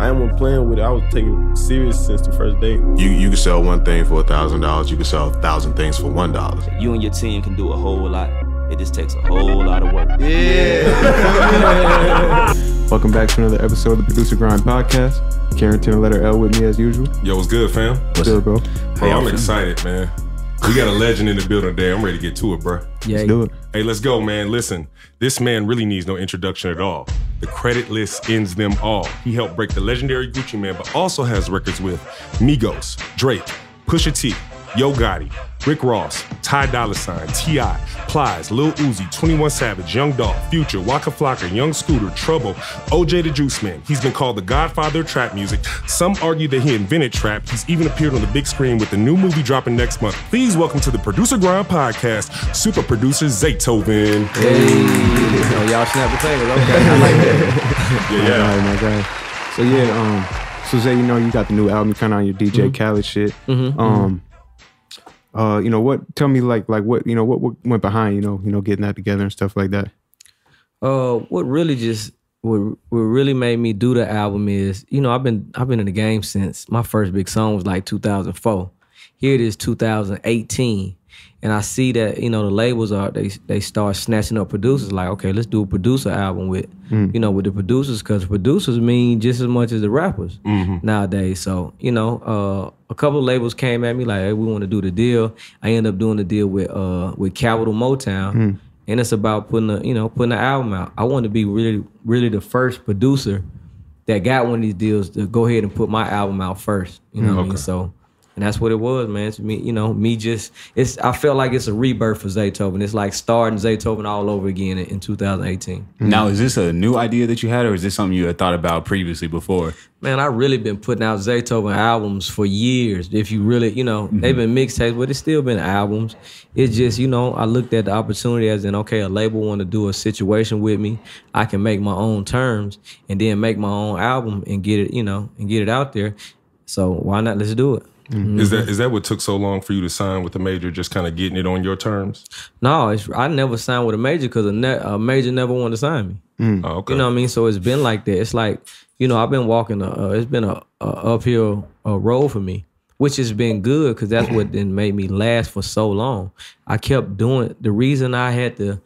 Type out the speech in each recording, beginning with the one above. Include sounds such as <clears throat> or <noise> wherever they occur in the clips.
I am playing with it. I was taking it serious since the first day. You you can sell one thing for a thousand dollars. You can sell a thousand things for one dollar. You and your team can do a whole lot. It just takes a whole lot of work. Yeah. <laughs> Welcome back to another episode of the Producer Grind Podcast. Carrington and letter L with me as usual. Yo, what's good, fam? What's good, bro? Bro, I'm excited, man. We got a legend in the building today. I'm ready to get to it, bro. Let's do it. Hey, let's go, man. Listen, this man really needs no introduction at all. The credit list ends them all. He helped break the legendary Gucci Mane, but also has records with Migos, Drake, Pusha T, Yo Gotti, Rick Ross, Ty Dolla Sign, T.I., Plies, Lil Uzi, 21 Savage, Young Dolph, Future, Waka Flocka, Young Scooter, Trouble, OJ the Juice Man. He's been called the godfather of trap music. Some argue that he invented trap. He's even appeared on the big screen with the new movie dropping next month. Please welcome to the Producer Grind Podcast, super producer Zaytoven. Hey, oh, y'all snap potatoes. Okay, <laughs> I like that. Yeah, My yeah. guy, my guy. So yeah, um, so Zay, you know, you got the new album kind of on your DJ Khaled shit. Um, uh, you know what? Tell me like like what you know what, what went behind you know you know getting that together and stuff like that. Uh, what really just what, what really made me do the album is, you know, I've been I've been in the game since my first big song was like 2004. Here it is 2018, and I see that you know the labels are they they start snatching up producers. Like, okay, let's do a producer album with you know with the producers because producers mean just as much as the rappers nowadays. So you know, uh, a couple of labels came at me like, hey, we want to do the deal. I end up doing the deal with uh with Capitol Motown and it's about putting a you know putting an album out. I want to be really really the first producer that got one of these deals to go ahead and put my album out first. You know what I mean? So. And that's what it was, man. To me, you know, me just it's. I felt like it's a rebirth for Zaytoven. It's like starting Zaytoven all over again in, in 2018. Now, is this a new idea that you had, or is this something you had thought about previously before? Man, I really been putting out Zaytoven albums for years. If you really, you know, mm-hmm. they've been mixtapes, but it's still been albums. It's just, you know, I looked at the opportunity as in, okay, a label want to do a situation with me. I can make my own terms and then make my own album and get it, you know, and get it out there. So why not? Let's do it. Is that is that what took so long for you to sign with the major? Just kind of getting it on your terms? No, it's, I never signed with a major because a, ne- a major never wanted to sign me. Oh, okay. You know what I mean? So it's been like that. It's like, you know, I've been walking, a, uh, it's been a, a uphill uh, road for me, which has been good because that's what then made me last for so long. I kept doing, the reason I had to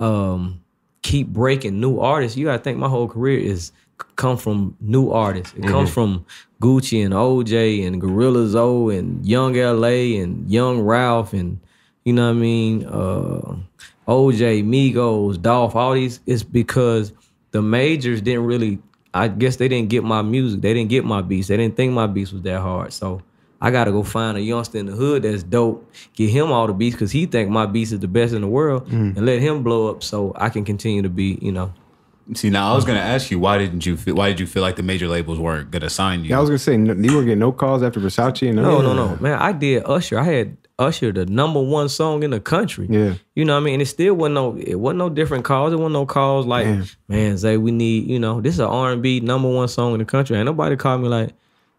um, keep breaking new artists, you gotta think my whole career is come from new artists. It comes from Gucci and OJ and Gorilla Zoe and Young LA and Young Ralph and you know what I mean, uh, OJ, Migos, Dolph, all these. It's because the majors didn't really. I guess they didn't get my music. They didn't get my beats. They didn't think my beats was that hard. So I gotta go find a youngster in the hood that's dope. Get him all the beats because he think my beats is the best in the world, and let him blow up so I can continue to be, you know. See, now I was going to ask you, why didn't you feel, why did you feel like the major labels weren't going to sign you? Yeah, I was gonna say no, you were getting no calls after Versace and No, no, no, man. I did Usher. I had Usher, the number one song in the country. Yeah. You know what I mean? And it still wasn't no it wasn't no different calls. It wasn't no calls like, Damn. man, Zay, we need, you know, this is an R and B number one song in the country. Ain't nobody called me like,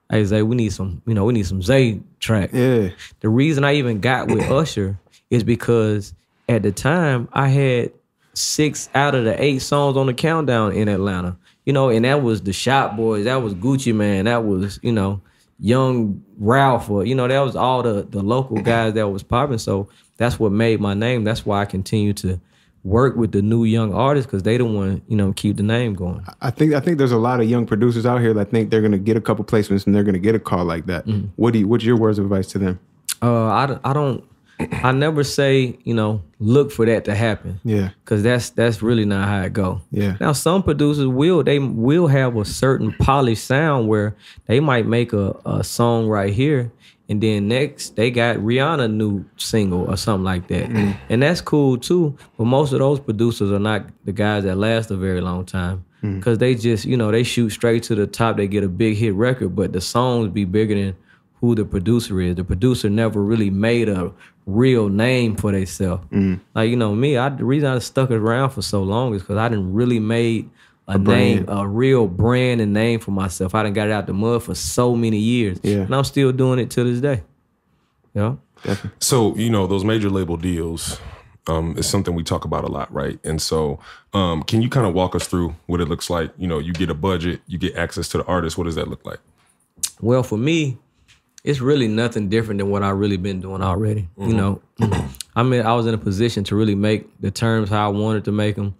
hey Zay, we need some, you know, we need some Zay track. Yeah, The reason I even got with Usher is because at the time I had six out of the eight songs on the countdown in Atlanta. You know, and that was the Shop Boyz, that was Gucci Mane, that was, you know, Young Ralph, or you know, that was all the the local guys that was popping. So that's what made my name. That's why I continue to work with the new young artists because they don't want you know keep the name going. I think I think there's a lot of young producers out here that think they're gonna get a couple placements and they're gonna get a call like that. What do you? What's your words of advice to them? Uh, I, I don't I never say you know look for that to happen. Yeah, Cause that's that's really not how it go. Yeah. Now some producers will they will have a certain polished sound where they might make a, a song right here, and then next they got Rihanna new single or something like that, mm-hmm. and that's cool too. But most of those producers are not the guys that last a very long time. Mm-hmm. Cause they just you know they shoot straight to the top. They get a big hit record, but the songs be bigger than who the producer is. The producer never really made a real name for themselves. Like you know me, I the reason I stuck around for so long is because I didn't really made a, name, brand. a real brand and name for myself. I done got it out the mud for so many years, Yeah. and I'm still doing it to this day. You know, So you know those major label deals. um, is something we talk about a lot, right? And so, um, can you kind of walk us through what it looks like? You know, you get a budget, you get access to the artist. What does that look like? Well, for me, it's really nothing different than what I really been doing already. You mm-hmm. know, I mean, I was in a position to really make the terms how I wanted to make them,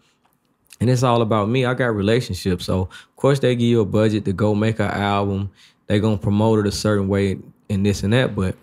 and it's all about me. I got relationships, so of course they give you a budget to go make an album. They're gonna promote it a certain way and this and that, but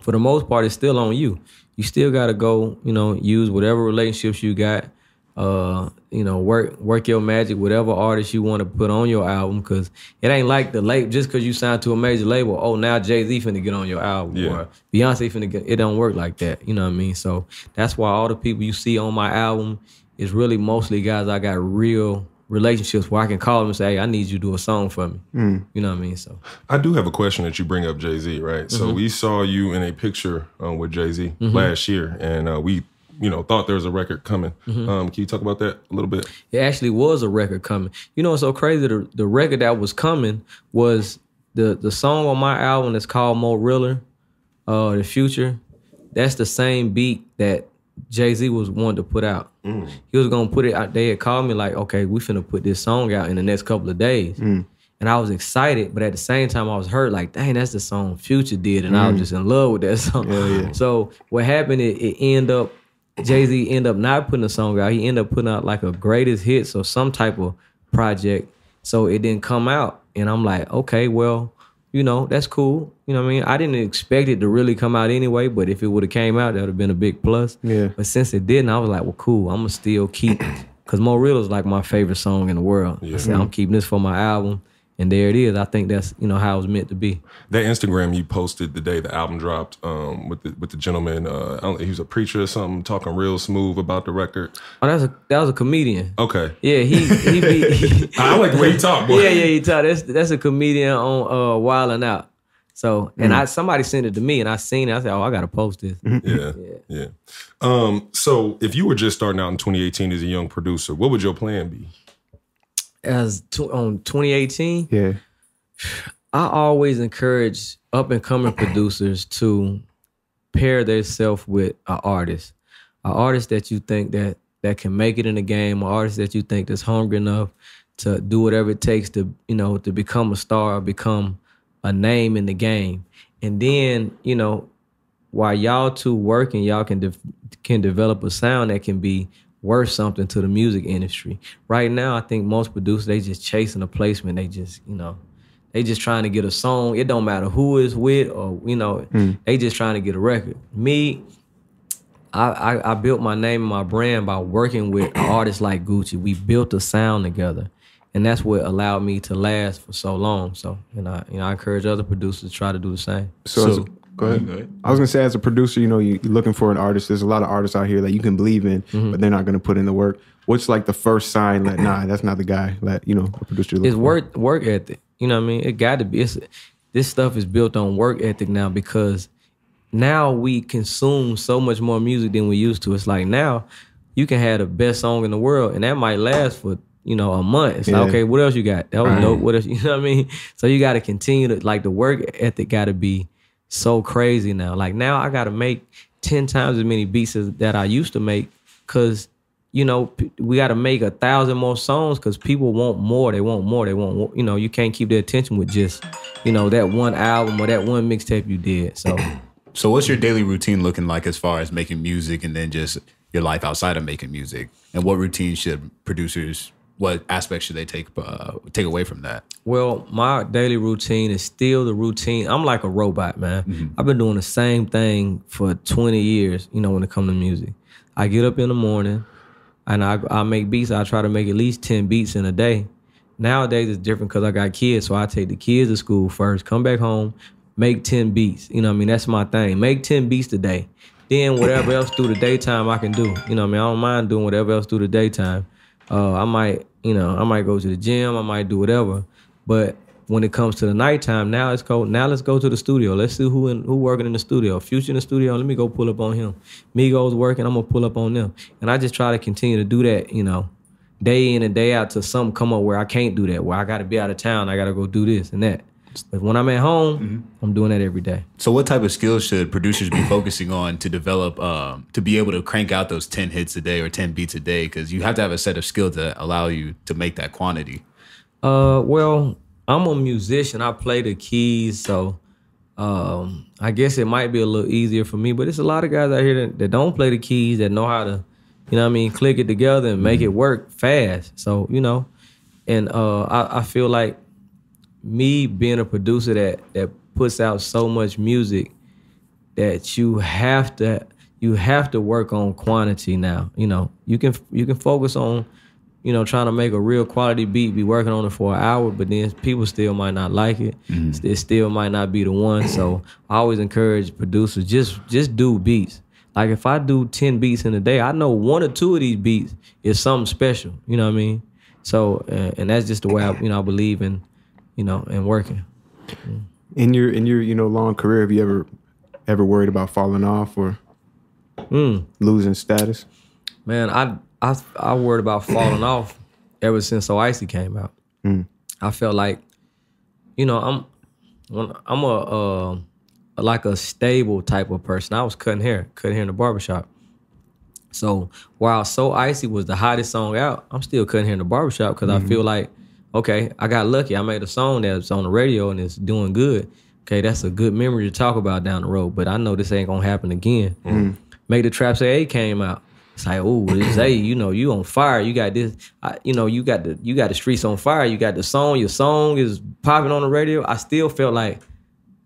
for the most part, it's still on you. You still gotta go, you know, use whatever relationships you got. Uh, you know, work work your magic, whatever artist you want to put on your album, cause it ain't like the label just cause you signed to a major label. Oh, now Jay Z finna get on your album, Yeah. or Beyonce finna get. It don't work like that. You know what I mean? So that's why all the people you see on my album is really mostly guys I got real relationships where I can call them and say, "Hey, I need you to do a song for me." You know what I mean? So I do have a question that you bring up Jay Z, right? So we saw you in a picture um, with Jay Z last year, and uh, we, you know, thought there was a record coming. Um, can you talk about that a little bit? it actually was a record coming. You know, what's so crazy. The, the record that was coming was the the song on my album that's called Mo Reala, uh, the future. That's the same beat that Jay Z was wanting to put out. He was gonna put it out. They had called me like, okay, we finna put this song out in the next couple of days. And I was excited, but at the same time, I was hurt. Like, dang, that's the song Future did, and I was just in love with that song. So what happened? It, it ended up Jay Z end up not putting a song out. He end up putting out like a greatest hits or some type of project. So it didn't come out, and I'm like, okay, well, you know, that's cool. You know what I mean? I didn't expect it to really come out anyway, but if it would have came out, that would have been a big plus. Yeah. But since it didn't, I was like, well, cool. I'm gonna still keep because Mo Real is like my favorite song in the world. I said, I'm keeping this for my album, and there it is. I think that's you know how it was meant to be. That Instagram you posted the day the album dropped um, with the with the gentleman. Uh, I don't, he was a preacher or something, talking real smooth about the record. Oh, that's a that was a comedian. Okay, Yeah, he he be. <laughs> I like the way he talked, boy. Yeah, yeah, he taught. That's that's a comedian on uh Wild and Out. So and I somebody sent it to me and I seen it. I said, Oh, I gotta post this. yeah, yeah. Um, so if you were just starting out in 2018 as a young producer, what would your plan be? As on um, 2018, Yeah. I always encourage up and coming producers to pair themselves with an artist, an artist that you think that that can make it in the game, an artist that you think that's hungry enough to do whatever it takes to you know to become a star, become a name in the game, and then you know while y'all two working, y'all can de- can develop a sound that can be worth something to the music industry. Right now, I think most producers they just chasing a placement. They just you know they just trying to get a song. It don't matter who is with or you know hmm. they just trying to get a record. Me, I, I I built my name and my brand by working with <clears throat> artists like Gucci. We built a sound together. And that's what allowed me to last for so long. So, you know, you know, I encourage other producers to try to do the same. So, go ahead. I was gonna say, as a producer, you know, you, you're looking for an artist. There's a lot of artists out here that you can believe in, Mm-hmm. but they're not gonna put in the work. What's like the first sign that <clears throat> nah, that's not the guy that you know a producer. it's looking for? work work ethic. You know what I mean? It got to be. It's, this stuff is built on work ethic now because now we consume so much more music than we used to. It's like now you can have the best song in the world and that might last for you know a month. It's Yeah. like okay, what else you got? That was dope. What else? <laughs> You know what I mean? So you got to continue to like the work ethic got to be so crazy now. Like now I got to make ten times as many beats as that I used to make because you know, we got to make a thousand more songs because people want more. They want more. They want, you know, you can't keep their attention with just, you know, that one album or that one mixtape you did. So, <clears throat> So what's your daily routine looking like as far as making music and then just your life outside of making music? And what routine should producers what aspects should they take uh, take away from that? well, my daily routine is still the routine. I'm like a robot, man. I've been doing the same thing for 20 years, you know, when it comes to music. I get up in the morning and I, I make beats. I try to make at least 10 beats in a day. Nowadays it's different because I got kids, so I take the kids to school first, come back home, make 10 beats. You know what I mean? That's my thing. Make 10 beats today. Then whatever else through the daytime I can do. You know what I mean? I don't mind doing whatever else through the daytime. Uh, I might, you know, I might go to the gym, I might do whatever. But when it comes to the nighttime, now let's go. Now let's go to the studio. Let's see who in, who working in the studio. Future in the studio. Let me go pull up on him. Migos working. I'm gonna pull up on them. And I just try to continue to do that. You know, day in and day out till something come up where I can't do that. Where I got to be out of town. I got to go do this and that. But when I'm at home, Mm-hmm. I'm doing that every day. So, what type of skills should producers be focusing on to develop, um, to be able to crank out those 10 hits a day or 10 beats a day? Because you have to have a set of skills that allow you to make that quantity. Uh, well, I'm a musician. I play the keys, so um, I guess it might be a little easier for me. But it's a lot of guys out here that, that don't play the keys that know how to, you know, what I mean, click it together and make it work fast. So you know, and uh, I, I feel like me being a producer that that puts out so much music that you have to you have to work on quantity now. You know, you can you can focus on, you know, trying to make a real quality beat, be working on it for an hour, but then people still might not like it. It still might not be the one. So I always encourage producers just just do beats. Like if I do ten beats in a day, I know one or two of these beats is something special. You know what I mean? So uh, and that's just the way I you know I believe in, you know, and working. In your in your you know long career, have you ever ever worried about falling off or losing status? Man, I I I worried about falling off ever since So Icy came out. I felt like, you know, I'm when I'm a uh, like a stable type of person. I was cutting hair, cutting hair in the barbershop. So while So Icy was the hottest song out, I'm still cutting hair in the barbershop because I feel like, okay, I got lucky. I made a song that's on the radio and it's doing good. Okay, that's a good memory to talk about down the road. But I know this ain't gonna happen again. Mm-hmm. Make the Trap Say Aye came out. It's like, oh, this A, you know, you on fire. You got this, I, you know, you got the you got the streets on fire. You got the song. Your song is popping on the radio. I still felt like,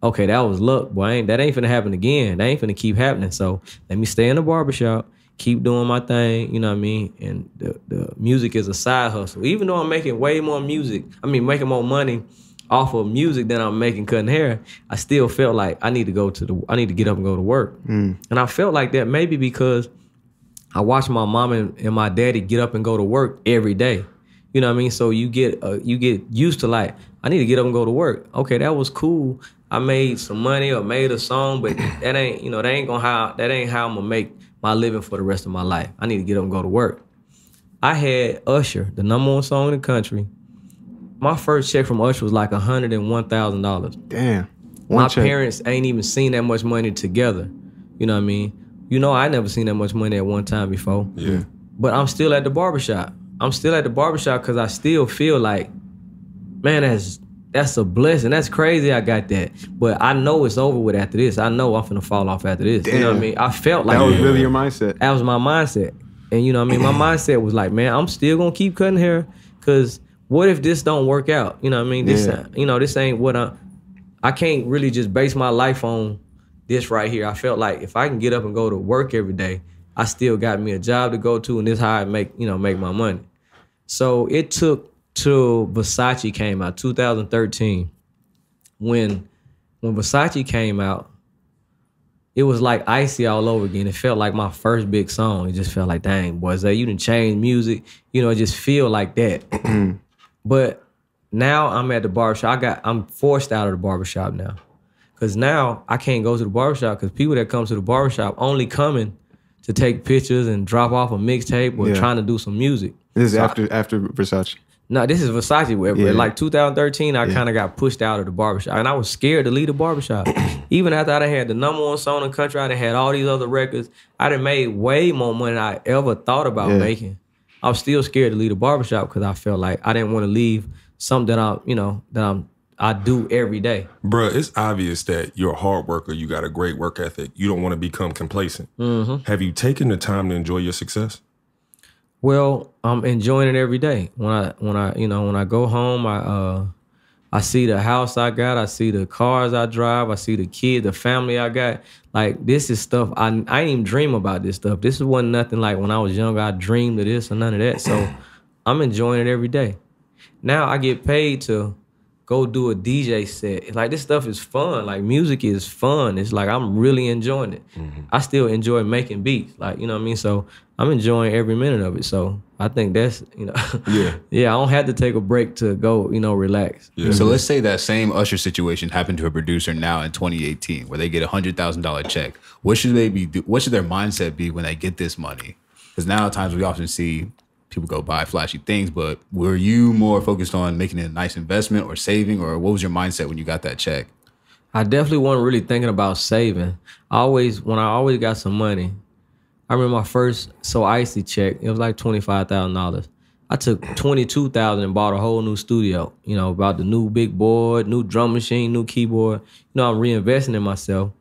okay, that was luck, boy. Ain't, that ain't finna happen again. That ain't finna keep happening. So let me stay in the barbershop, keep doing my thing. You know what I mean? And the the music is a side hustle. Even though I'm making way more music, I mean, making more money off of music than I'm making cutting hair, I still felt like I need to go to the I need to get up and go to work. And I felt like that maybe because I watched my mom and, and my daddy get up and go to work every day. You know what I mean? So you get uh, you get used to like I need to get up and go to work. Okay, that was cool. I made some money or made a song, but that ain't you know that ain't gonna how that ain't how I'm gonna make my living for the rest of my life. I need to get up and go to work. I had Usher, the number one song in the country. My first check from Usher was like hundred and one thousand dollars Damn. One my check. parents ain't even seen that much money together. You know what I mean? You know, I never seen that much money at one time before. Yeah. But I'm still at the barbershop. I'm still at the barbershop because I still feel like, man, that's that's a blessing. That's crazy I got that. But I know it's over with after this. I know I'm finna fall off after this. You know what I mean? I felt like That was really your mindset. that was my mindset. And you know what I mean? My <clears throat> mindset was like, man, I'm still gonna keep cutting hair because what if this don't work out? You know what I mean? This Yeah. you know, this ain't what I I can't really just base my life on this right here. I felt like if I can get up and go to work every day, I still got me a job to go to and this how I make, you know, make my money. So it took till Versace came out, 2013. When when Versace came out, it was like icy all over again. It felt like my first big song. It just felt like, dang, boy, that you didn't change music. You know, it just feel like that. <clears throat> but now I'm at the barbershop. I got I'm forced out of the barbershop now. Cause now I can't go to the barbershop because people that come to the barbershop only coming to take pictures and drop off a mixtape or Yeah. trying to do some music. This is So I- after after Versace. No, this is Versace. Where, Yeah. Like 2013, I kind of got pushed out of the barbershop. And I was scared to leave the barbershop. <clears throat> Even after I done had the number one song in the country, I done had all these other records. I done made way more money than I ever thought about Yeah. making. I was still scared to leave the barbershop because I felt like I didn't want to leave something that I, you know, that I'm I do every day. Bruh, it's obvious that you're a hard worker. You got a great work ethic. You don't want to become complacent. Mm-hmm. Have you taken the time to enjoy your success? Well, I'm enjoying it every day. When I when I you know when I go home, I uh I see the house I got, I see the cars I drive, I see the kids, the family I got. Like this is stuff I I didn't even dream about this stuff. This wasn't nothing like when I was younger. I dreamed of this or none of that. So <clears throat> I'm enjoying it every day. Now I get paid to go do a DJ set. Like this stuff is fun. Like music is fun. It's like I'm really enjoying it. Mm-hmm. I still enjoy making beats. Like, you know what I mean? So I'm enjoying every minute of it. So I think that's, you know, <laughs> Yeah. yeah, I don't have to take a break to go, you know, relax. Yeah. So let's say that same Usher situation happened to a producer now in 2018, where they get a hundred thousand dollar check. What should they be? Do, what should their mindset be when they get this money? Because now at times we often see people go buy flashy things, but were you more focused on making a nice investment or saving, or what was your mindset when you got that check? I definitely wasn't really thinking about saving. I always when I always got some money. I remember my first so icy check. It was like twenty five thousand dollars. I took twenty two thousand and bought a whole new studio. You know, about the new big board, new drum machine, new keyboard. You know, I'm reinvesting in myself.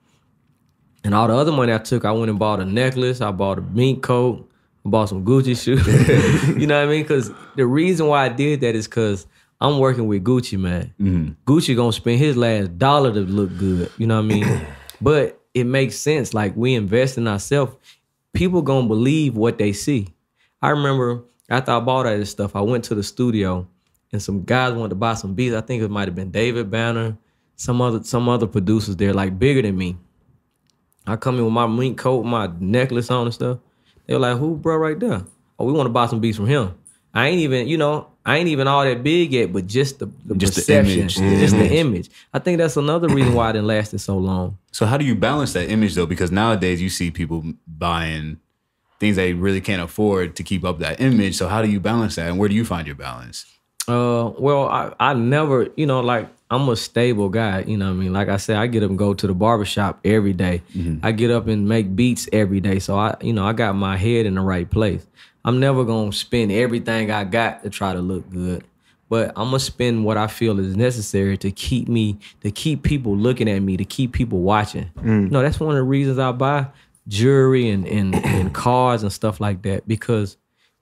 And all the other money I took, I went and bought a necklace. I bought a mink coat. I bought some Gucci shoes. <laughs> <laughs> you know what I mean? Because the reason why I did that is because I'm working with Gucci, man. Mm-hmm. Gucci gonna spend his last dollar to look good. You know what I mean? <clears throat> but it makes sense. Like we invest in ourselves, people gonna believe what they see. I remember after I bought all this stuff, I went to the studio and some guys wanted to buy some beats. I think it might have been David Banner, some other some other producers there, like bigger than me. I come in with my mink coat, my necklace on and stuff. They were like, "Who, bro, right there? Oh, we want to buy some beats from him." I ain't even, you know, I ain't even all that big yet, but just the, the Just the perception, image. just the mm-hmm. image. I think that's another reason why it didn't lasted so long. So how do you balance that image though? Because nowadays you see people buying things they really can't afford to keep up that image. So how do you balance that, and where do you find your balance? Uh, well, I, I never, you know, like I'm a stable guy. You know what I mean? Like I said, I get up and go to the barbershop every day. I get up and make beats every day. So I, you know, I got my head in the right place. I'm never gonna spend everything I got to try to look good. But I'm gonna spend what I feel is necessary to keep me, to keep people looking at me, to keep people watching. You know, that's one of the reasons I buy jewelry and and, and cars and stuff like that because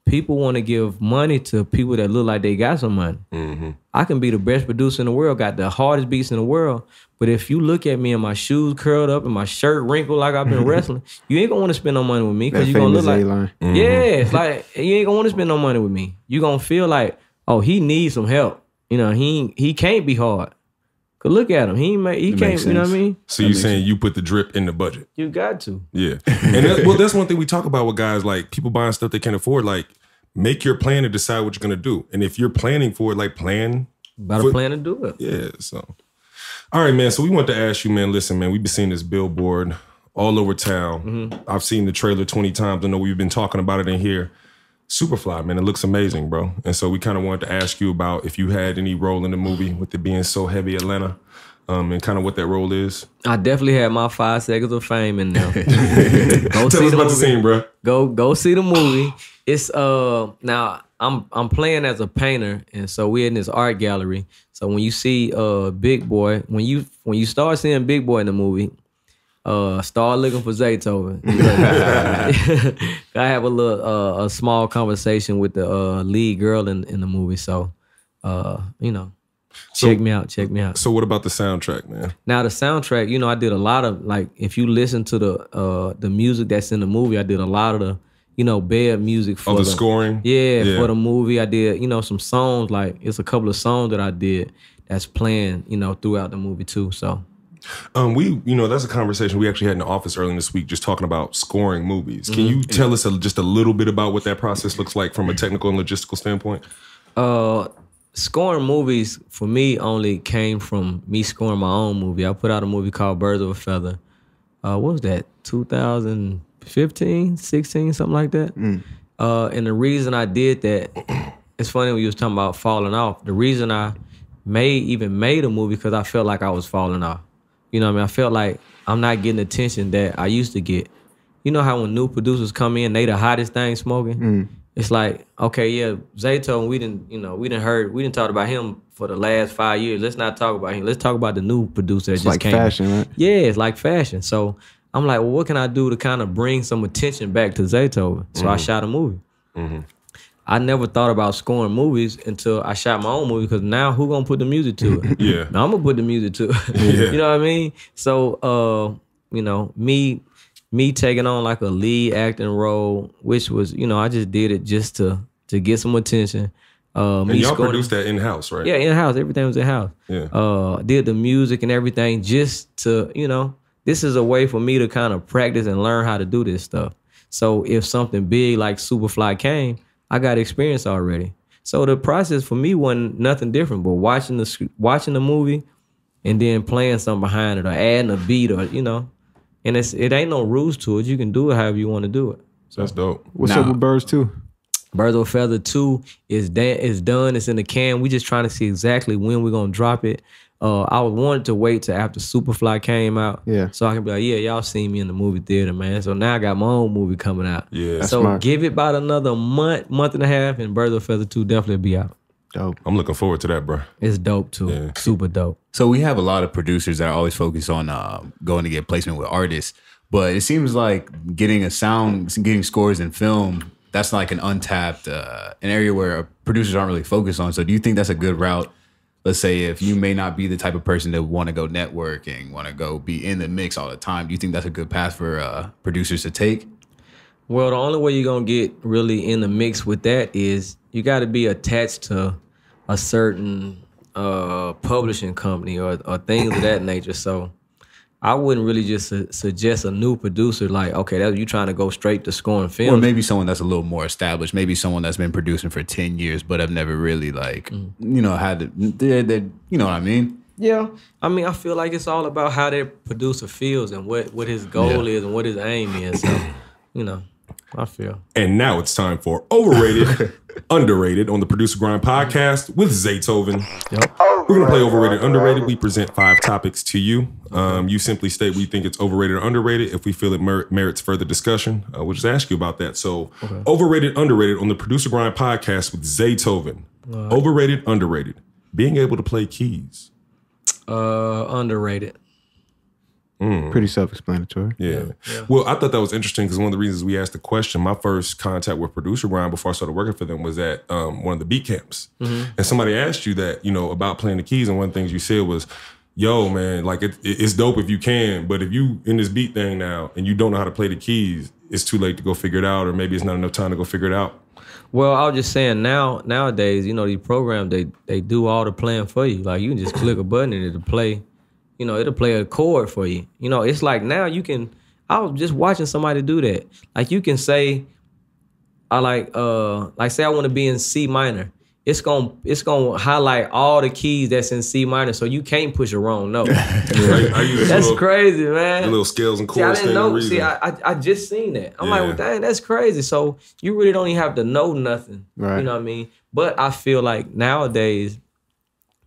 people want to give money to people that look like they got some money. Mm-hmm. I can be the best producer in the world, got the hardest beats in the world. But if you look at me and my shoes curled up and my shirt wrinkled like I've been <laughs> wrestling, you ain't gonna want to spend no money with me because you're gonna look famous like A-line. Mm-hmm. yeah, it's <laughs> like you ain't gonna want to spend no money with me. You gonna feel like oh he needs some help. You know he he can't be hard. Cause look at him, he ain't ma- he can't. You know what I mean? So you saying you put the drip in the budget? You got to. Yeah, and that, well, that's one thing we talk about with guys like people buying stuff they can't afford. Like, make your plan to decide what you're gonna do, and if you're planning for it, like plan. About a plan to do it. Yeah. So, all right, man. So we want to ask you, man. Listen, man. We've been seeing this billboard all over town. Mm-hmm. I've seen the trailer twenty times. I know we've been talking about it in here. Superfly, man. It looks amazing, bro. And so we kind of wanted to ask you about if you had any role in the movie with it being so heavy Atlanta, um, and kind of what that role is. I definitely had my five seconds of fame in there. <laughs> Tell Go see us the about the scene, bro. Go go see the movie. It's uh now I'm I'm playing as a painter and so we're in this art gallery. So when you see uh Big Boi, when you when you start seeing Big Boi in the movie, uh start looking for Zaytoven. <laughs> <laughs> I have a little uh, a small conversation with the uh lead girl in, in the movie. So uh, you know, check me out, check me out. So what about the soundtrack, man? Now the soundtrack, you know, I did a lot of like if you listen to the uh the music that's in the movie, I did a lot of the you know bed music for Oh, the scoring? Yeah, Yeah. for the movie, I did you know some songs like it's a couple of songs that I did that's playing you know throughout the movie too. So Um, we, you know, that's a conversation we actually had in the office earlier this week, just talking about scoring movies. Can you tell us a, just a little bit about what that process looks like from a technical and logistical standpoint? uh scoring movies for me only came from me scoring my own movie. I put out a movie called Birds of a Feather. Uh what was that? 2015, 16, something like that. Uh and the reason I did that <clears throat> it's funny when you was talking about falling off. The reason I made even made a movie because I felt like I was falling off. You know what I mean? I felt like I'm not getting the attention that I used to get. You know how when new producers come in, they the hottest thing smoking. Mm. It's like, okay, yeah, Zayto, we didn't, you know, we didn't heard, we didn't talk about him for the last five years. Let's not talk about him. Let's talk about the new producer that It's just like came. fashion, right? Yeah, it's like fashion. So I'm like, well, what can I do to kind of bring some attention back to Zaytoven? So I mm-hmm. shot a movie. Mm-hmm. I never thought about scoring movies until I shot my own movie because now who gonna put the music to it? <laughs> Yeah. Now I'm gonna put the music to it. <laughs> you know what I mean? So uh, you know, me me taking on like a lead acting role, which was, you know, I just did it just to to get some attention. Uh, And y'all scoring- produced that in house, right? yeah, in house. Everything was in house. Yeah. Uh, did the music and everything just to, you know, this is a way for me to kind of practice and learn how to do this stuff. So if something big like Superfly came, I got experience already. So the process for me wasn't nothing different, but watching the watching the movie and then playing something behind it or adding a beat or you know, and it's it ain't no rules to it. You can do it however you want to do it. So that's dope. What's Nah. up with birds too? Birds of Feather 2 is da- is done. It's in the can. We just trying to see exactly when we're gonna drop it. Uh, I was wanted to wait till after Superfly came out. Yeah. So I can be like, yeah, y'all seen me in the movie theater, man. So now I got my own movie coming out. Yeah. That's so smart. give it about another month, month and a half, and Birds of a Feather 2 definitely be out. Dope. I'm looking forward to that, bro. It's dope too. Yeah. Super dope. So we have a lot of producers that are always focused on uh, going to get placement with artists, but it seems like getting a sound, getting scores in film, that's like an untapped, uh, an area where producers aren't really focused on. So do you think that's a good route? Let's say if you may not be the type of person that want to go networking, want to go be in the mix all the time, do you think that's a good path for uh, producers to take? Well, the only way you're gonna get really in the mix with that is you got to be attached to a certain uh, publishing company or, or things of that nature. So I wouldn't really just su- suggest a new producer like, okay, that you trying to go straight to scoring films Or maybe someone that's a little more established, maybe someone that's been producing for 10 years, but I've never really like, mm. you know, had, to, they they you know what I mean? Yeah, I mean, I feel like it's all about how that producer feels and what what his goal is and what his aim is. So, you know, I feel. And now it's time for overrated, underrated on the Producer Grind podcast with Zaytoven. Yep. We're gonna play overrated, underrated. We present five topics to you. Um, you simply state we think it's overrated or underrated. If we feel it mer- merits further discussion, uh, we'll just ask you about that. So, overrated, underrated on the Producer Grind podcast with Zaytoven. Overrated, underrated. Being able to play keys. Uh, underrated. Pretty self-explanatory. Yeah. Well, I thought that was interesting because one of the reasons we asked the question, my first contact with Producer Grind before I started working for them was at um, one of the beat camps. And somebody asked you that, you know, about playing the keys. And one of the things you said was, yo, man, like it, it- it's dope if you can, but if you in this beat thing now and you don't know how to play the keys, it's too late to go figure it out, or maybe it's not enough time to go figure it out. Well, I was just saying now nowadays, you know, these programs they they do all the playing for you. Like you can just click a button and it'll play, you know, it'll play a chord for you. You know, it's like now you can I was just watching somebody do that. Like you can say I like uh like say I want to be in C minor. It's gonna it's gonna highlight all the keys that's in C minor, so you can't push a wrong note. <laughs> I, I that's little, crazy, man. The little scales and See, I chords didn't thing. know. See, I, I I just seen that. I'm like, well, dang, that's crazy. So you really don't even have to know nothing. Right. You know what I mean? But I feel like nowadays,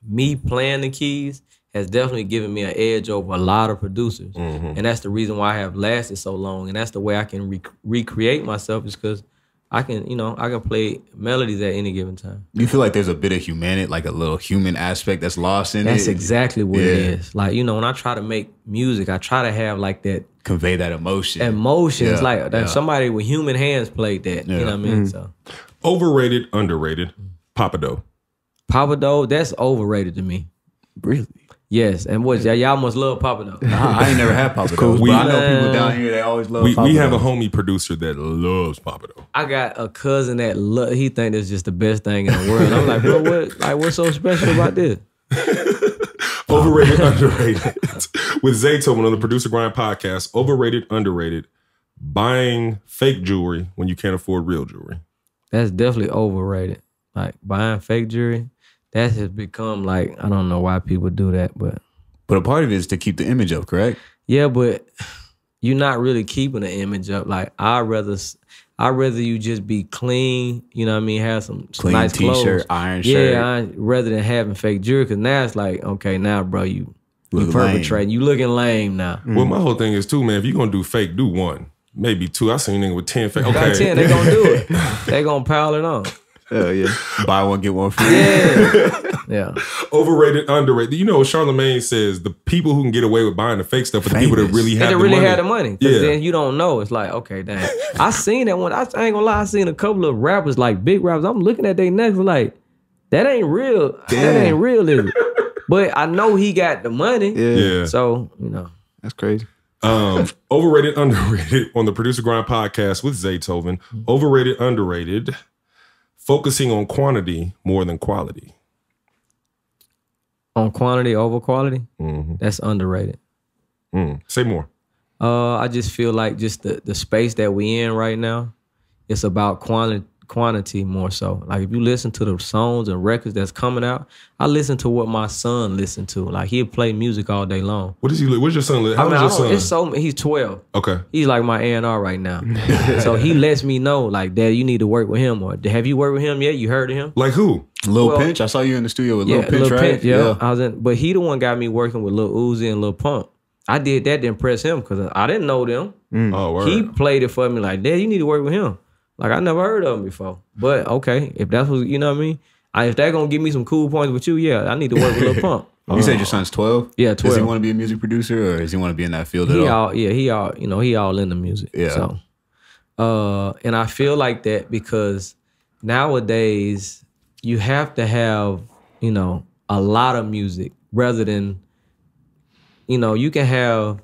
me playing the keys has definitely given me an edge over a lot of producers, Mm-hmm. and that's the reason why I have lasted so long. And that's the way I can re- recreate myself is because I can, you know, I can play melodies at any given time. You feel like there's a bit of humanity, like a little human aspect that's lost in That's it. That's exactly what it Yeah. is. Like you know, when I try to make music, I try to have like that Convey that emotion. emotions Yeah, like that yeah. somebody with human hands played that. You know what I mean? So Overrated, underrated. Pappadeaux. Papa Doe, that's overrated to me. really? Yes, and what y'all- y'all must love Pappadeaux. Nah, I ain't never had Pappadeaux's, We- but I know people down here that always love We, Papa we have a homie producer that loves Pappadeaux. I got a cousin that lo- he think that's just the best thing in the world. I'm like, bro, what? Like, what's so special about this? <laughs> Overrated, underrated. With Zaytoven on the Producer Grind podcast. Overrated, underrated. Buying fake jewelry when you can't afford real jewelry. That's definitely overrated. Like buying fake jewelry, that has become like I don't know why people do that, but But a part of it is to keep the image up, correct? Yeah, but you're not really keeping the image up. Like I rather, s- I rather you just be clean. You know what I mean? Have some, some Clean nice t-shirt, clothes. iron yeah, shirt. I, rather than having fake jewelry. Because now it's like, okay, now bro, you you Look lame. perpetrating. You looking lame now. Well, my whole thing is too, man. If you're gonna do fake, do one, maybe two. I seen nigga with ten fake. Okay, ten, they gonna do it. <laughs> they gonna pile it on. Hell yeah. <laughs> Buy one, get one free. Yeah, yeah. overrated, underrated. You know, Charlemagne says the people who can get away with buying the fake stuff are the people that really And have they the really money. had the money. Cause Yeah. then you don't know. It's like, okay, dang. <laughs> I seen that one. I, I ain't gonna lie, I seen a couple of rappers, like big rappers. I'm looking at their necks like, that ain't real. That ain't real, is it? <laughs> But I know he got the money. Yeah. Yeah. So, you know. That's crazy. Um, overrated, underrated on the Producer Grind podcast with Zaytoven. Overrated, underrated. Focusing on quantity more than quality. On quantity over quality, Mhm. that's underrated. Mm. Say more. Uh, I just feel like just the, the space that we in right now, it's about quantity quantity more so. Like if you listen to the songs and records that's coming out, I listen to what my son listen to. Like he'll play music all day long. What is he? li- What's your son? li- How I mean, old I is your don't, son? it's so he's twelve. okay. He's like my A and R right now. <laughs> so he lets me know, like, Dad, you need to work with him, or have you worked with him yet? You heard of him? Like who? Lil Well- Pinch. I saw you in the studio with Yeah, Lil Pinch, Lil right? Pinch, yeah. I was in, but he the one got me working with Lil Uzi and Lil Pump. I did that to impress him because I didn't know them. Mm. Oh, word. He played it for me like, Dad, you need to work with him. Like I never heard of him before. But okay, if that's what you know what I mean. I, if that gonna give me some cool points with you, yeah, I need to work with Lil Pump. <laughs> You said your son's 12? Yeah, twelve. Does he want to be a music producer or does he want to be in that field at He all? all yeah, he all you know, he all in the music. Yeah. So uh and I feel like that because nowadays you have to have, you know, a lot of music rather than you know, you can have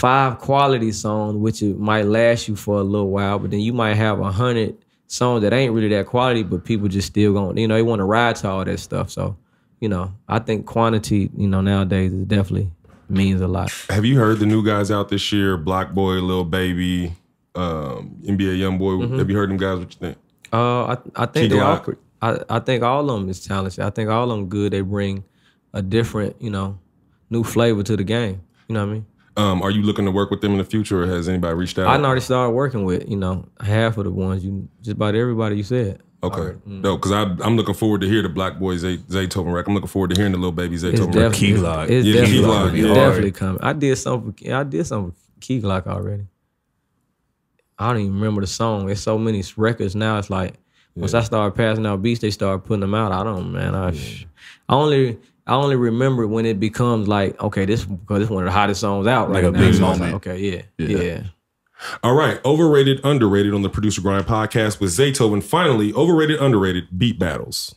five quality songs, which it might last you for a little while, but then you might have a hundred songs that ain't really that quality, but people just still going, you know, they want to ride to all that stuff. So, you know, I think quantity, you know, nowadays is definitely means a lot. Have you heard the new guys out this year? BlocBoy, Lil Baby, um, NBA Young Boy. Mm-hmm. Have you heard them guys? What you think? Uh, I I think Key they all. I I think all of them is talented. I think all of them good. They bring a different, you know, new flavor to the game. You know what I mean? Um, are you looking to work with them in the future, or has anybody reached out? I already started working with, you know, half of the ones you just about everybody you said. Okay, no, because I'm looking forward to hear the BlocBoy Zay, Zaytoven record. I'm looking forward to hearing the little Baby It's Zaytoven record. definitely Key Glock. It's Yeah, definitely, Key Glock, it's definitely coming. I did something. I did something with Key Glock already. I don't even remember the song. There's so many records now. It's like once I started passing out beats, they started putting them out. I don't, man. I, I only, I only remember when it becomes like, okay, this because it's one of the hottest songs out Like right a now. big So it's moment. Like, okay, yeah, Yeah. yeah. All right, overrated, underrated on the Producer Grind podcast with Zaytoven. Finally, overrated, underrated beat battles.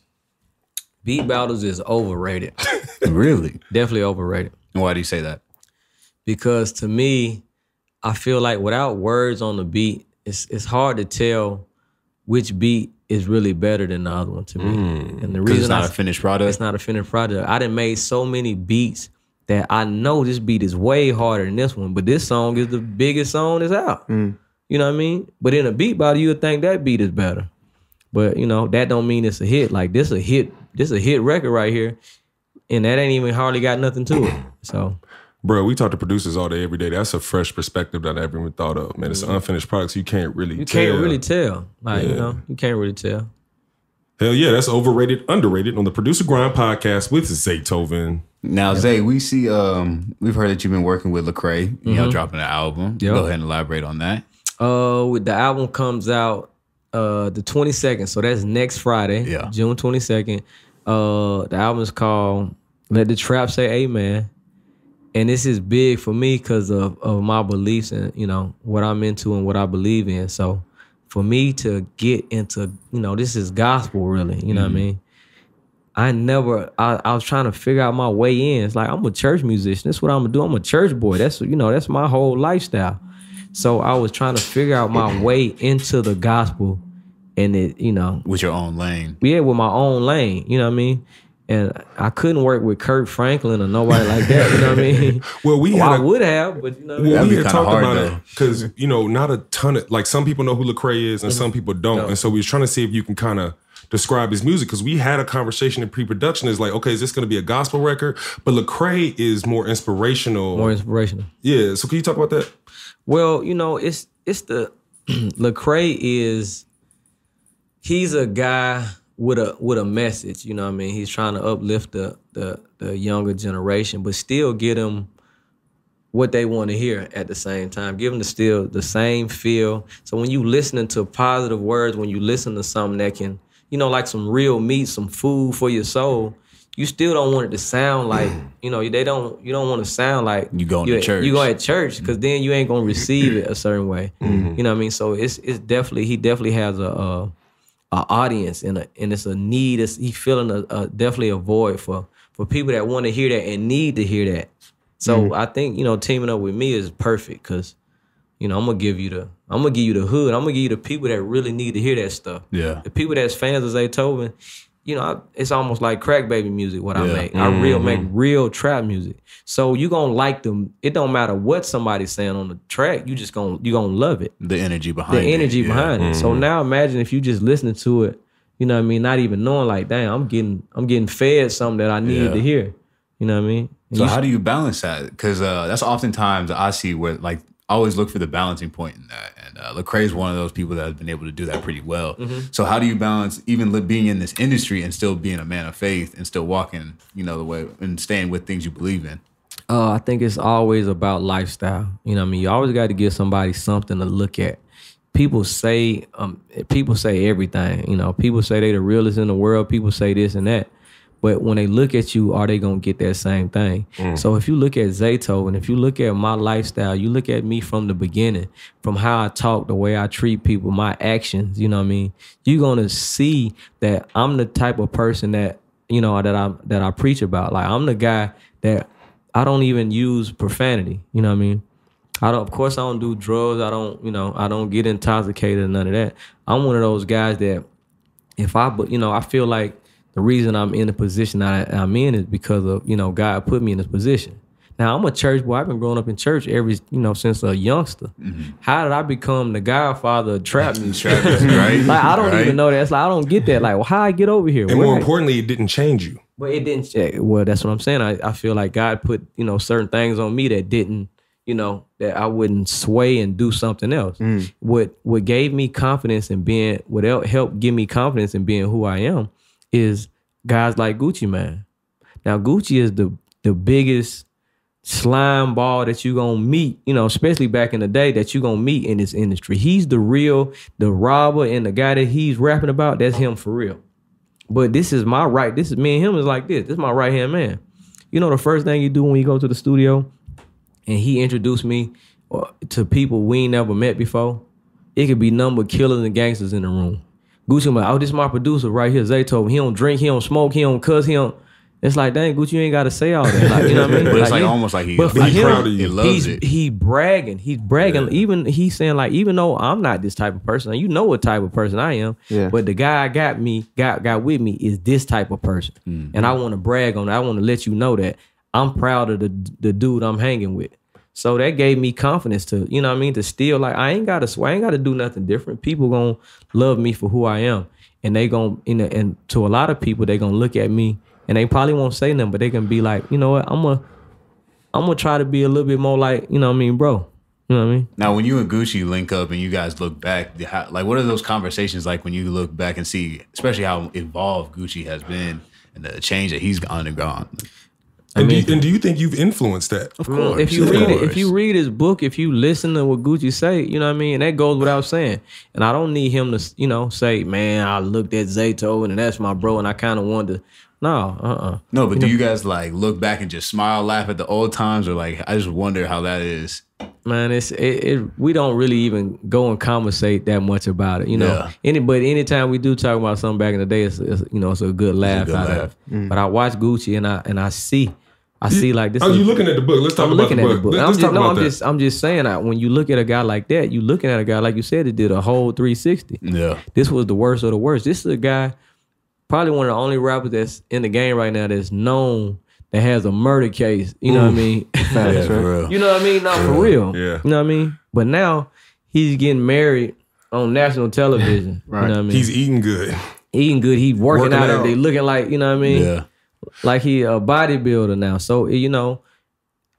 Beat battles is overrated. <laughs> really? Definitely overrated. And why do you say that? because to me, I feel like without words on the beat, it's it's hard to tell which beat is really better than the other one to me. Hmm. And the reason it's not I, a finished product? it's not a finished product. I done made so many beats that I know this beat is way harder than this one, but this song is the biggest song that's out. Hmm. You know what I mean? But in a beat body, you would think that beat is better. But you know that don't mean it's a hit. Like this is a hit. This is a hit record right here, and that ain't even hardly got nothing to it. So Bro, we talk to producers all day, every day. That's a fresh perspective that I never even thought of, man. It's an unfinished products. so you can't really Mm-hmm. you tell. can't really tell. Like you know, you can't really tell. Hell yeah, that's overrated, underrated on the Producer Grind podcast with Zaytoven. Now, Zay, we see, um, we've heard that you've been working with Lecrae, you know, dropping an album. Mm-hmm. Yep. Go ahead and elaborate on that. Uh, with the album comes out uh the 22nd, so that's next Friday, Yeah. June 22nd. Uh, the album is called "Let the Trap Say Amen," and this is big for me because of of my beliefs and you know what I'm into and what I believe in. So, for me to get into, you know, this is gospel, really. You know what I mm-hmm. mean? I never. I, I was trying to figure out my way in. It's like I'm a church musician. That's what I'm gonna do. I'm a church boy. That's you know. That's my whole lifestyle. So I was trying to figure out my way into the gospel, and it, you know, With your own lane. yeah, with my own lane. You know what I mean? And I couldn't work with Kirk Franklin or nobody like that. You know what I mean? <laughs> Well, we Well, had I a- would have, but you know, what I mean? Well, we had talked about though. it because you know not a ton of like some people know who Lecrae is and mm-hmm. some people don't, and so we was trying to see if you can kind of describe his music because we had a conversation in pre-production. Is like, okay, is this going to be a gospel record? But Lecrae is more inspirational. more inspirational. yeah. So can you talk about that? Well, you know, it's it's the <clears throat> Lecrae is he's a guy with a with a message. You know, what I mean, he's trying to uplift the the the younger generation, but still get them what they want to hear at the same time. Give them the still the same feel. So when you listening to positive words, when you listen to something that can, you know, like some real meat, some food for your soul. You still don't want it to sound like, <clears throat> you know, they don't. You don't want to sound like You going to church. You go at church because then you ain't gonna receive it a certain way. <clears throat> Mm-hmm. You know what I mean? So it's it's definitely he definitely has a a, a audience and a, and it's a need. It's, he feeling a, a definitely a void for for people that want to hear that and need to hear that. So Mm-hmm. I think you know teaming up with me is perfect because you know I'm gonna give you the I'm gonna give you the hood. I'm gonna give you the people that really need to hear that stuff. Yeah. The people that's fans of Zaytoven, you know, I, it's almost like crack baby music. What I Yeah. make, I real make real trap music. So you gonna like them. It don't matter what somebody's saying on the track. You just gonna you gonna love it. The energy behind The it, energy yeah. behind it. So now imagine if you just listening to it. You know what I mean? Not even knowing like, damn, I'm getting I'm getting fed something that I needed Yeah. to hear. You know what I mean? And So how do you balance that? Because uh, that's oftentimes I see where like I always look for the balancing point in that, and uh, Lecrae is one of those people that has been able to do that pretty well. Mm-hmm. So how do you balance even li- being in this industry and still being a man of faith and still walking, you know, the way and staying with things you believe in? Uh, I think it's always about lifestyle. You know what I mean? You always got to give somebody something to look at. People say um people say everything, you know. People say they the realest in the world, people say this and that. But when they look at you, are they gonna get that same thing? Mm. So if you look at Zato and if you look at my lifestyle, you look at me from the beginning, from how I talk, the way I treat people, my actions, you know what I mean? You're gonna see that I'm the type of person that, you know, that I that I preach about. Like I'm the guy that I don't even use profanity. You know what I mean? I don't. Of course, I don't do drugs. I don't. You know, I don't get intoxicated. None of that. I'm one of those guys that if I, but you know, I feel like the reason I'm in the position I, I'm in is because of you know God put me in this position. Now I'm a church boy. I've been growing up in church every you know since a youngster. Mm-hmm. How did I become the Godfather of trap <laughs> music? right? <laughs> like I don't Right? even know that. It's like I don't get that. Like, well, how I get over here? And Where more I- importantly, it didn't change you. but it didn't. Change. Eh, well, that's what I'm saying. I, I feel like God put you know certain things on me that didn't, you know, that I wouldn't sway and do something else. Mm. What what gave me confidence in being, what helped give me confidence in being who I am, is guys like Gucci Mane. Now Gucci is the the biggest slime ball that you gonna meet, you know, especially back in the day that you gonna meet in this industry. He's the real, the robber and the guy that he's rapping about, that's him for real. But this is my right. This is me and him is like this. This is my right hand man. You know the first thing you do when you go to the studio, and he introduced me uh, to people we ain't never met before. It could be number killers and gangsters in the room. Gucci like, oh, this is my producer right here. Zayto. He don't drink, he don't smoke, he don't cuss, he don't. It's like, dang, Gucci, you ain't got to say all that. Like, you know what I mean? But it's like he- almost like he- but for him, proud of you. He loves he's, it. He bragging. He's bragging. Even he's saying like, even though I'm not this type of person, you know what type of person I am. Yeah. But the guy I got me, got got with me is this type of person, mm-hmm. and I want to brag on it. I want to let you know that I'm proud of the the dude I'm hanging with. So that gave me confidence to, you know what I mean, to still like I ain't gotta I ain't gotta do nothing different. People gonna love me for who I am. And they gonna you know, and to a lot of people, they gonna look at me and they probably won't say nothing, but they can be like, you know what, I'm gonna I'm gonna try to be a little bit more like, you know what I mean, bro. You know what I mean? Now, when you and Gucci link up and you guys look back, how, like what are those conversations like when you look back and see, especially how evolved Gucci has been and the change that he's undergone? And, do you, and do you think you've influenced that? Of Well, if you read it, if you read his book, if you listen to what Gucci say, you know what I mean, and that goes without saying. And I don't need him to, you know, say, "Man, I looked at Zayto and that's my bro," and I kind of wanted to. No, uh, uh No, but do you guys like look back and just smile, laugh at the old times, or like I just wonder how that is? man, it's it, it. We don't really even go and conversate that much about it, you know. Yeah. Any, but anytime we do talk about something back in the day, it's, it's you know, it's a good laugh good laugh. of it. But I watch Gucci and I and I see, I see like this. Oh, is- you looking at the book? Let's talk I'm about looking the at book. the book. Let- I'm just, talk no, about I'm that. just, I'm just saying that when you look at a guy like that, you looking at a guy like you said that did a whole 360. Yeah, This was the worst of the worst. This is a guy, probably one of the only rappers that's in the game right now that's known that has a murder case. You know what I mean? <laughs> yeah, for real. you know what I mean? Not for real. Yeah. You know what I mean? But now he's getting married on national television. You know what I mean? He's eating good. eating good. He's working, Working out, out. and they looking like you know what I mean? Yeah, like he a bodybuilder now. So you know,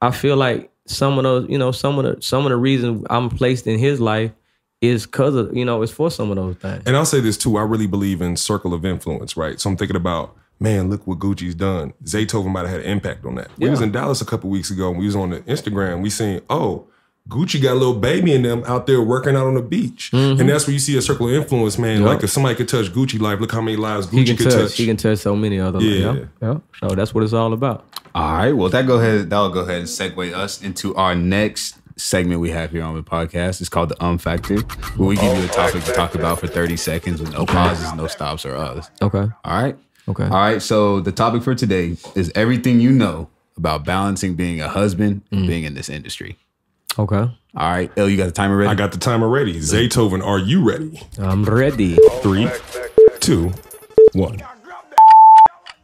I feel like some of those, you know, some of the some of the reasons I'm placed in his life is because of you know it's for some of those things. And I'll say this too. I really believe in circle of influence, right? So I'm thinking about, man, look what Gucci's done. Zaytoven might have had an impact on that. We was in Dallas a couple weeks ago and we was on the Instagram. We seen, oh, Gucci got a little baby in them out there working out on the beach. Mm-hmm. And that's where you see a circle of influence, man. Like if somebody could touch Gucci life, look how many lives Gucci can could touch, touch. He can touch so many other. Yeah. Yeah. yeah. So that's what it's all about. All right. Well, that go ahead. That'll go ahead and segue us into our next segment we have here on the podcast. It's called the Um Factor, where we give you a topic to talk about for 30 seconds with no pauses, no stops, or us. Okay. All right. Okay. All right. So the topic for today is everything you know about balancing being a husband and being in this industry. Okay. All right. El, you got the timer ready? I got the timer ready. Zaytoven, are you ready? I'm ready. Three, two, one.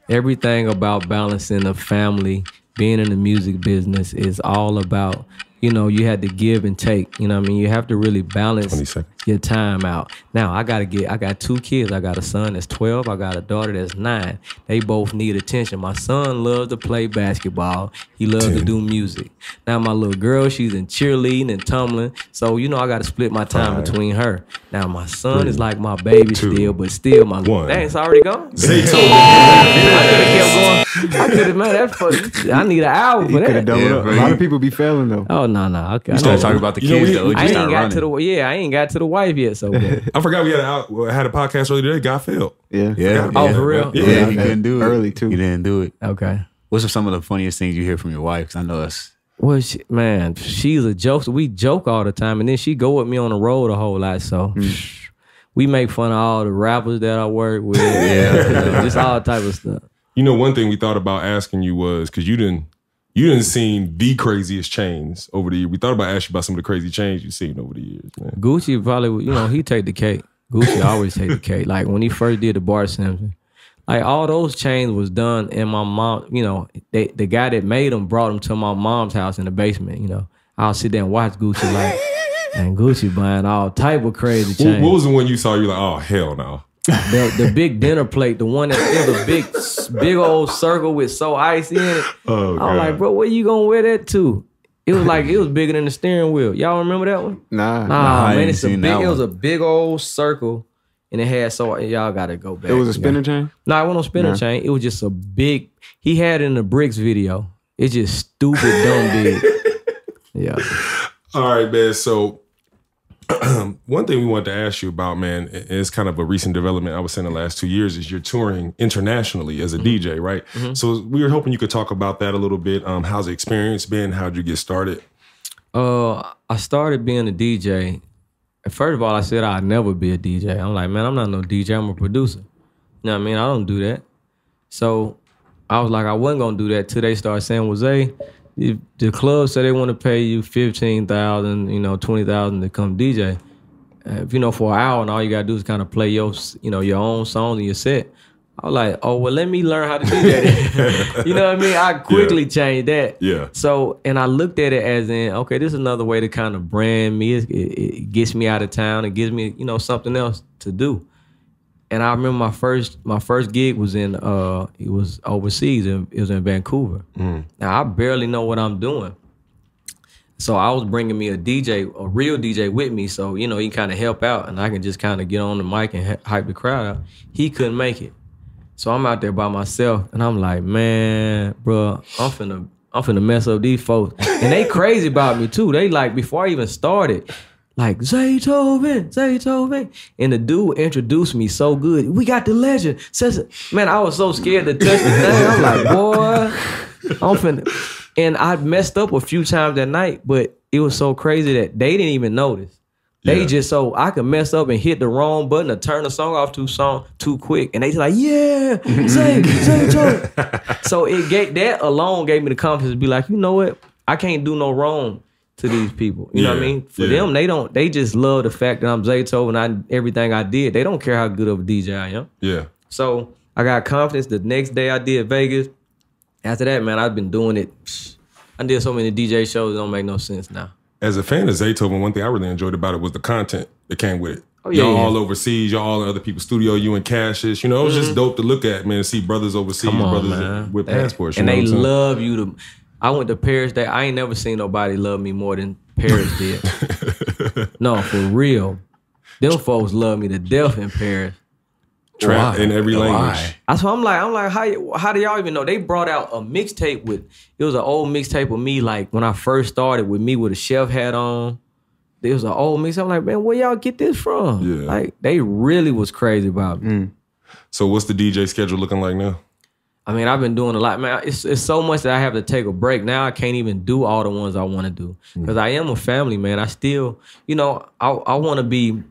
everything about balancing a family, being in the music business is all about, you know, you had to give and take. You know what I mean? You have to really balance 20 seconds. Your time out. Now I gotta get I got two kids. I got a son that's 12, I got a daughter that's nine. They both need attention. My son loves to play basketball. He loves to do music. Now my little girl, she's in cheerleading and tumbling. So you know I gotta split my time Five. between her. Now my son is like my baby Two. still, but still my One. Dang, it's already gone. <laughs> Zaytoven. <laughs> I could have kept going. I could have, man. That's for, I need an hour for could have that. doubled Yeah, A lot of people be failing though. Oh no, no. Okay. I, Started know. talking about the You know, kids though. We I ain't got running. to the yeah. I ain't got to the wife yet. So bad. <laughs> I forgot we had a, had a podcast earlier today. God failed. Yeah. yeah, Oh, yeah. for real? Yeah, Yeah, he okay. couldn't do it Early, too. He didn't do it. okay. What's some of the funniest things you hear from your wife? 'Cause I know us. Well, she, man, she's a joke. We joke all the time, and then she go with me on the road a whole lot. So hmm. <laughs> we make fun of all the rappers that I work with. <laughs> Yeah, just all type of stuff. You know, one thing we thought about asking you was because you didn't you didn't seen the craziest chains over the year. We thought about asking about some of the crazy chains you've seen over the years, man. Gucci probably, you know, he take the cake. Gucci always take the cake. Like when he first did the Bart Simpson, like all those chains was done in my mom. You know, they, the guy that made them brought them to my mom's house in the basement. You know, I'll sit there and watch Gucci like, and Gucci buying all type of crazy chains. what was the one you saw? You like, oh hell no. The, the big dinner plate, the one that in the big, big old circle with so icy in it. Oh I was like, bro, where you gonna wear that to? It was like it was bigger than the steering wheel. Y'all remember that one? Nah. Nah, I man, it's a big. It was a big old circle, and it had so y'all got to go back. It was a spinner chain. No, it wasn't no spinner Nah. chain. It was just a big. He had in the bricks video. It's just stupid dumb big. <laughs> Yeah. All right, man. So <clears throat> one thing we wanted to ask you about, man, is kind of a recent development I was saying the last two years is you're touring internationally as a DJ, right? So we were hoping you could talk about that a little bit. Um, how's the experience been? How'd you get started? Uh, I started being a DJ. First of all, I said I'd never be a DJ. I'm like, man, I'm not no DJ. I'm a producer. You know what I mean? I don't do that. So I was like, I wasn't gonna do that till they started saying, "Was they?" If the club said they want to pay you fifteen thousand, you know, twenty thousand to come DJ. Uh, if you know for an hour and all you gotta do is kind of play your, you know, your own songs in your set. I was like, oh well, let me learn how to do that. <laughs> you know what I mean? I quickly changed that. Yeah. So, and I looked at it as in, okay, this is another way to kind of brand me. It, it, it gets me out of town. It gives me, you know, something else to do. And I remember my first my first gig was in uh it was overseas and it was in Vancouver. Now I barely know what I'm doing. So I was bringing me a DJ, a real DJ with me, so you know he kind of help out, and I can just kind of get on the mic and hy- hype the crowd out. He couldn't make it, so I'm out there by myself, and I'm like, man, bro, I'm finna, I'm finna mess up these folks, and they crazy about me too. They like before I even started, like Zaytoven, Zaytoven, and the dude introduced me so good. We got the legend. Says, man, I was so scared to touch the thing. I'm like, boy, I'm finna. And I messed up a few times that night, but it was so crazy that they didn't even notice. They Yeah. just so I could mess up and hit the wrong button or turn the song off too song too quick, and they like, yeah, <laughs> say, say, Joe. So it gave that alone gave me the confidence to be like, you know what, I can't do no wrong to these people. You know what I mean? For yeah. them, they don't. They just love the fact that I'm Zayto and I everything I did. They don't care how good of a DJ I am. Yeah. So I got confidence. The next day I did Vegas. After that, man, I've been doing it. I did so many DJ shows. It don't make no sense now. As a fan of Zaytoven, one thing I really enjoyed about it was the content that came with it. Oh, yeah, y'all yeah. all overseas, y'all all in other people's studio, you and Cassius. You know, it was just dope to look at, man, see brothers overseas, Mm-hmm. On, brothers man. with passports. And they what I'm saying? love you to. I went to Paris. That I ain't never seen nobody love me more than Paris did. <laughs> no, for real. Them folks love me to death in Paris. Trap in every Why? language. That's why I'm like, I'm like, how how do y'all even know? They brought out a mixtape with it was an old mixtape with me, like when I first started with me with a chef hat on. It was an old mix. I'm like, man, where y'all get this from? Yeah. Like they really was crazy about me. Mm. So what's the DJ schedule looking like now? I mean, I've been doing a lot, man. It's it's so much that I have to take a break. Now I can't even do all the ones I want to do mm. because I am a family man. I still, you know, I I want to be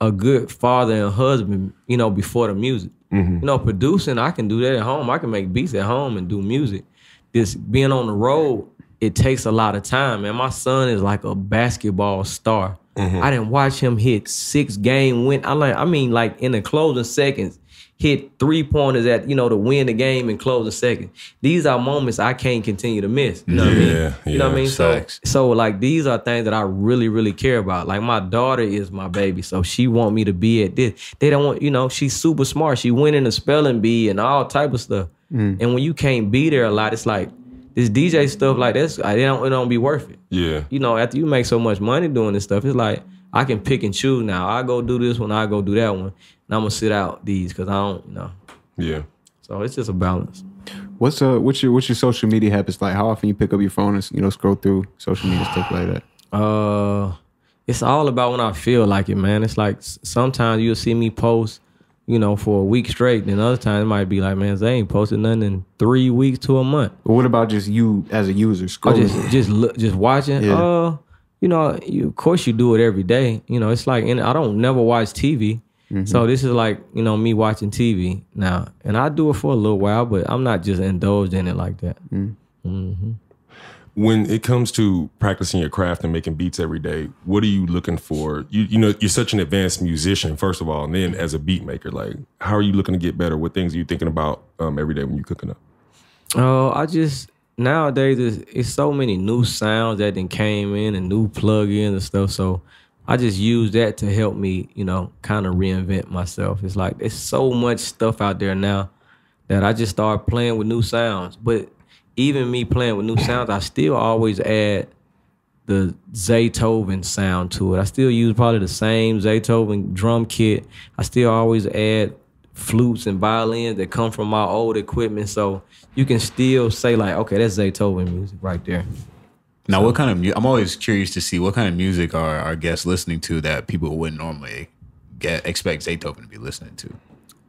a good father and husband, you know, before the music. Mm-hmm. You know, producing, I can do that at home. I can make beats at home and do music. This being on the road, it takes a lot of time. And my son is like a basketball star. Mm-hmm. I didn't watch him hit six game win. I like, I mean, like in the closing seconds, hit three pointers at you know to win the game and close the second. These are moments I can't continue to miss. You know what I mean? Yeah, You know what I yeah, mean? So, facts. so like these are things that I really, really care about. Like my daughter is my baby, so she want me to be at this. They don't want, you know, she's super smart. She went in the spelling bee and all type of stuff. Mm. And when you can't be there a lot, it's like this DJ stuff like this. I it don't it don't be worth it. Yeah. You know, after you make so much money doing this stuff, it's like I can pick and choose now. I go do this one, I go do that one, and I'm gonna sit out these because I don't, you know. Yeah. So it's just a balance. What's uh what's your what's your social media habits like? How often you pick up your phone and you know scroll through social media stuff like that? Uh, it's all about when I feel like it, man. It's like sometimes you'll see me post, you know, for a week straight. Then other times it might be like, man, they ain't posted nothing in three weeks to a month. But what about just you as a user I scrolling? just just look, just watching. Yeah. Uh, you know, you, of course you do it every day. You know, it's like, and I don't never watch TV. Mm-hmm. So this is like, you know, me watching TV now, and I do it for a little while, but I'm not just indulged in it like that. Mm. Mm-hmm. When it comes to practicing your craft and making beats every day, what are you looking for? You you know, you're such an advanced musician, first of all, and then as a beat maker, like how are you looking to get better? What things are you thinking about um, every day when you're cooking up? Oh, I just nowadays it's, it's so many new sounds that then came in and new plugins and stuff. So I just use that to help me, you know, kind of reinvent myself. It's like there's so much stuff out there now that I just start playing with new sounds. But even me playing with new sounds, I still always add the Zaytoven sound to it. I still use probably the same Zaytoven drum kit. I still always add flutes and violins that come from my old equipment. So you can still say like, okay, that's Zaytoven music right there. Now, what kind of mu- I'm always curious to see what kind of music are our guests listening to that people wouldn't normally get expect Zaytoven to be listening to.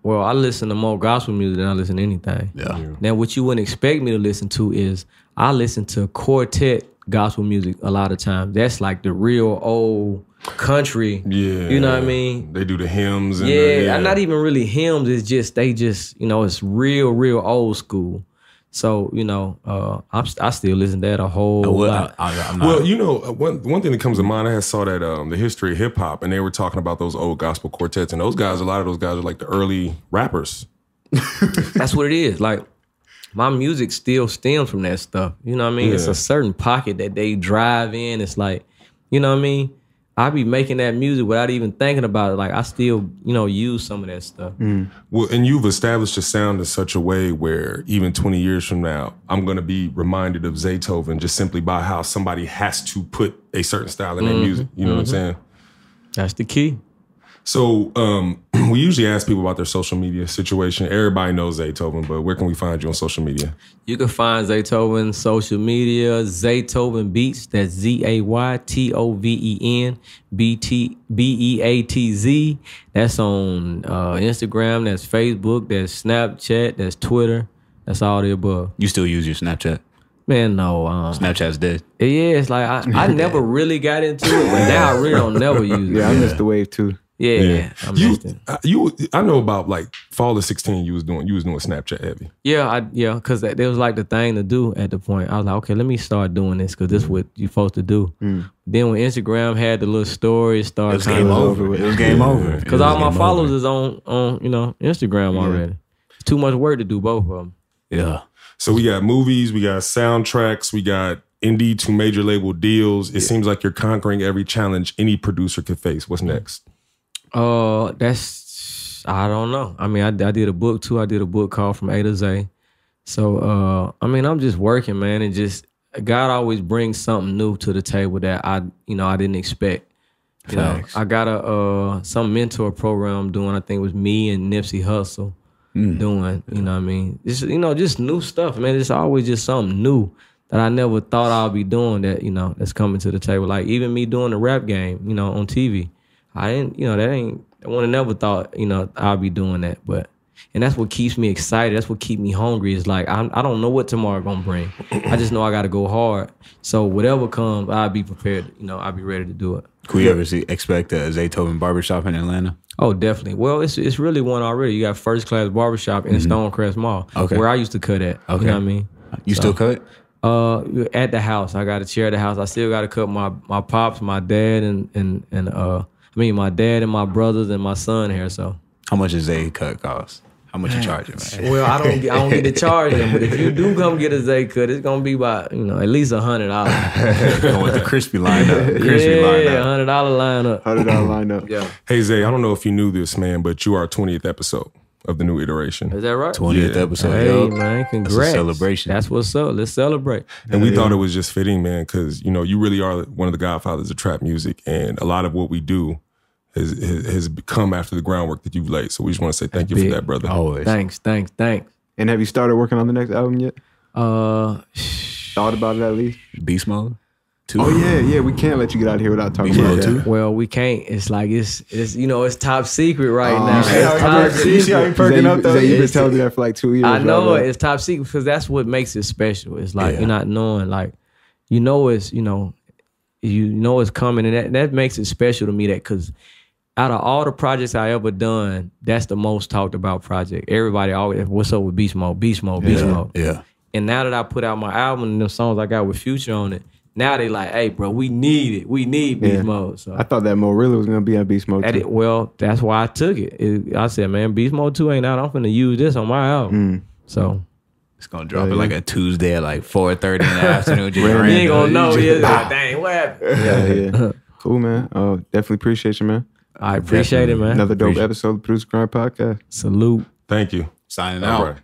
Well, I listen to more gospel music than I listen to anything. Yeah. Now, what you wouldn't expect me to listen to is I listen to quartet gospel music a lot of times. That's like the real old country. Yeah, You know what I mean? They do the hymns. And Yeah, the, not even really hymns. It's just they just you know it's real, real old school. So you know, uh, I'm I still listen to that a whole Well, lot. I, I, I'm not, Well, you know, uh, one one thing that comes to mind, I saw that um, the history of hip hop, and they were talking about those old gospel quartets, and those guys, a lot of those guys are like the early rappers. <laughs> That's what it is. Like my music still stems from that stuff. You know what I mean? It's a certain pocket that they drive in. It's like, you know what I mean? I be making that music without even thinking about it. Like I still, you know, use some of that stuff. Mm. Well, and you've established a sound in such a way where even 20 years from now, I'm going to be reminded of Zaytoven just simply by how somebody has to put a certain style in their mm-hmm. music. You know what I'm mm-hmm. saying? That's the key. So um, <clears throat> we usually ask people about their social media situation. Everybody knows Zaytoven, but where can we find you on social media? You can find Zaytoven social media, Zaytoven Beats. That's Z A Y T O V E N B T B E A T Z. That's on uh, Instagram. That's Facebook. That's Snapchat. That's Twitter. That's all the above. you still use your Snapchat? Man, no. Um, Snapchat's dead. yeah, it's like I, I <laughs> never really got into it, but now I really don't never <laughs> use it. yeah, I missed the wave too. Yeah, I You, missed it. uh, you, I know about like fall of 16. You was doing, you was doing Snapchat heavy. Yeah, I yeah, because that, that was like the thing to do at the point. I was like, okay, let me start doing this because this is what you're supposed to do. Then when Instagram had the little stories, It was game over. It was game over. Because all my game followers over. is on on you know Instagram already. It's too much work to do both of them. Yeah. So we got movies, we got soundtracks, we got indie to major label deals. It seems like you're conquering every challenge any producer could face. What's next? Uh, that's I don't know. I mean, I, I did a book too. I did a book called From A to Z. So uh, I mean, I'm just working, man, and just God always brings something new to the table that I you know I didn't expect. You know, Facts. I got a uh some mentor program doing. I think it was me and Nipsey Hussle doing. You know what I mean? Just you know, just new stuff, man. It's always just something new that I never thought I'd be doing. That you know that's coming to the table. Like even me doing the rap game, you know, on TV. I didn't, you know, that ain't. I would have never thought, you know, I'd be doing that. But and that's what keeps me excited. That's what keeps me hungry. Is like I'm, I don't know what tomorrow gonna bring. I just know I got to go hard. So whatever comes, I'll be prepared. You know, I'll be ready to do it. Could we ever see, expect a Zaytoven barbershop in Atlanta? Oh, definitely. Well, it's it's really one already. You got first class barbershop in Stonecrest Mall, Okay. where I used to cut at. Okay. You know what I mean? You still cut? Uh, at the house, I got a chair at the house. I still got to cut my my pops, my dad, and and and uh, I mean my dad and my brothers and my son here. So How much does a cut cost? How much you charging, man? <laughs> Well, I don't get, I don't get to charge them, but if you do come get a Zay cut, it's gonna be about you know at least a hundred dollars. <laughs> Going with the crispy lineup. The crispy Yeah, lineup. hundred dollar lineup. Hundred dollar lineup. Yeah, Hey Zay, I don't know if you knew this, man, but you are 20th episode of the new iteration. is that right? 20th Yeah. episode. Hey yo. man, congrats! celebration. That's what's up. Let's celebrate. And we thought it was just fitting, man, because you know you really are one of the godfathers of trap music, and a lot of what we do has has, has come after the groundwork that you've laid. So we just want to say thank you Big. for that, brother. Always. Thanks, thanks, thanks. And have you started working on the next album yet? Uh, Thought about it at least? Beast mode. Two. Oh yeah, yeah. We can't let you get out of here without talking about Mode that. well, we can't. It's like it's it's you know it's top secret right Oh, now. you see It's he top perk- you see how he secret. perking up though? You've been telling me that for like two years. I know right? It's top secret because that's what makes it special. It's like Yeah. you're not knowing, like you know, it's you know, you know it's coming, and that that makes it special to me. That because out of all the projects I ever done, that's the most talked about project. Everybody always, what's up with Beast Mode? Beast Mode, Beast Yeah. Mode. Yeah. And now that I put out my album and the songs I got with Future on it, now they like, hey, bro, we need it. We need Beast Yeah. Mode. So I thought that Mo Reala was gonna be on Beast Mode. at too. it, well, that's why I took it. It- I said, man, Beast Mode 2 ain't out. I'm finna use this on my album. So It's gonna drop Oh, it like yeah. a Tuesday at like 4.30 in the <laughs> afternoon. Just you ain't gonna know. <laughs> You Yeah, like, dang, what happened? Yeah, yeah. <laughs> cool, man. Uh, definitely appreciate you, man. I appreciate it, man. Another dope Appreciate episode of the Producer Grind Podcast. Salute. Thank you. Signing All out. right.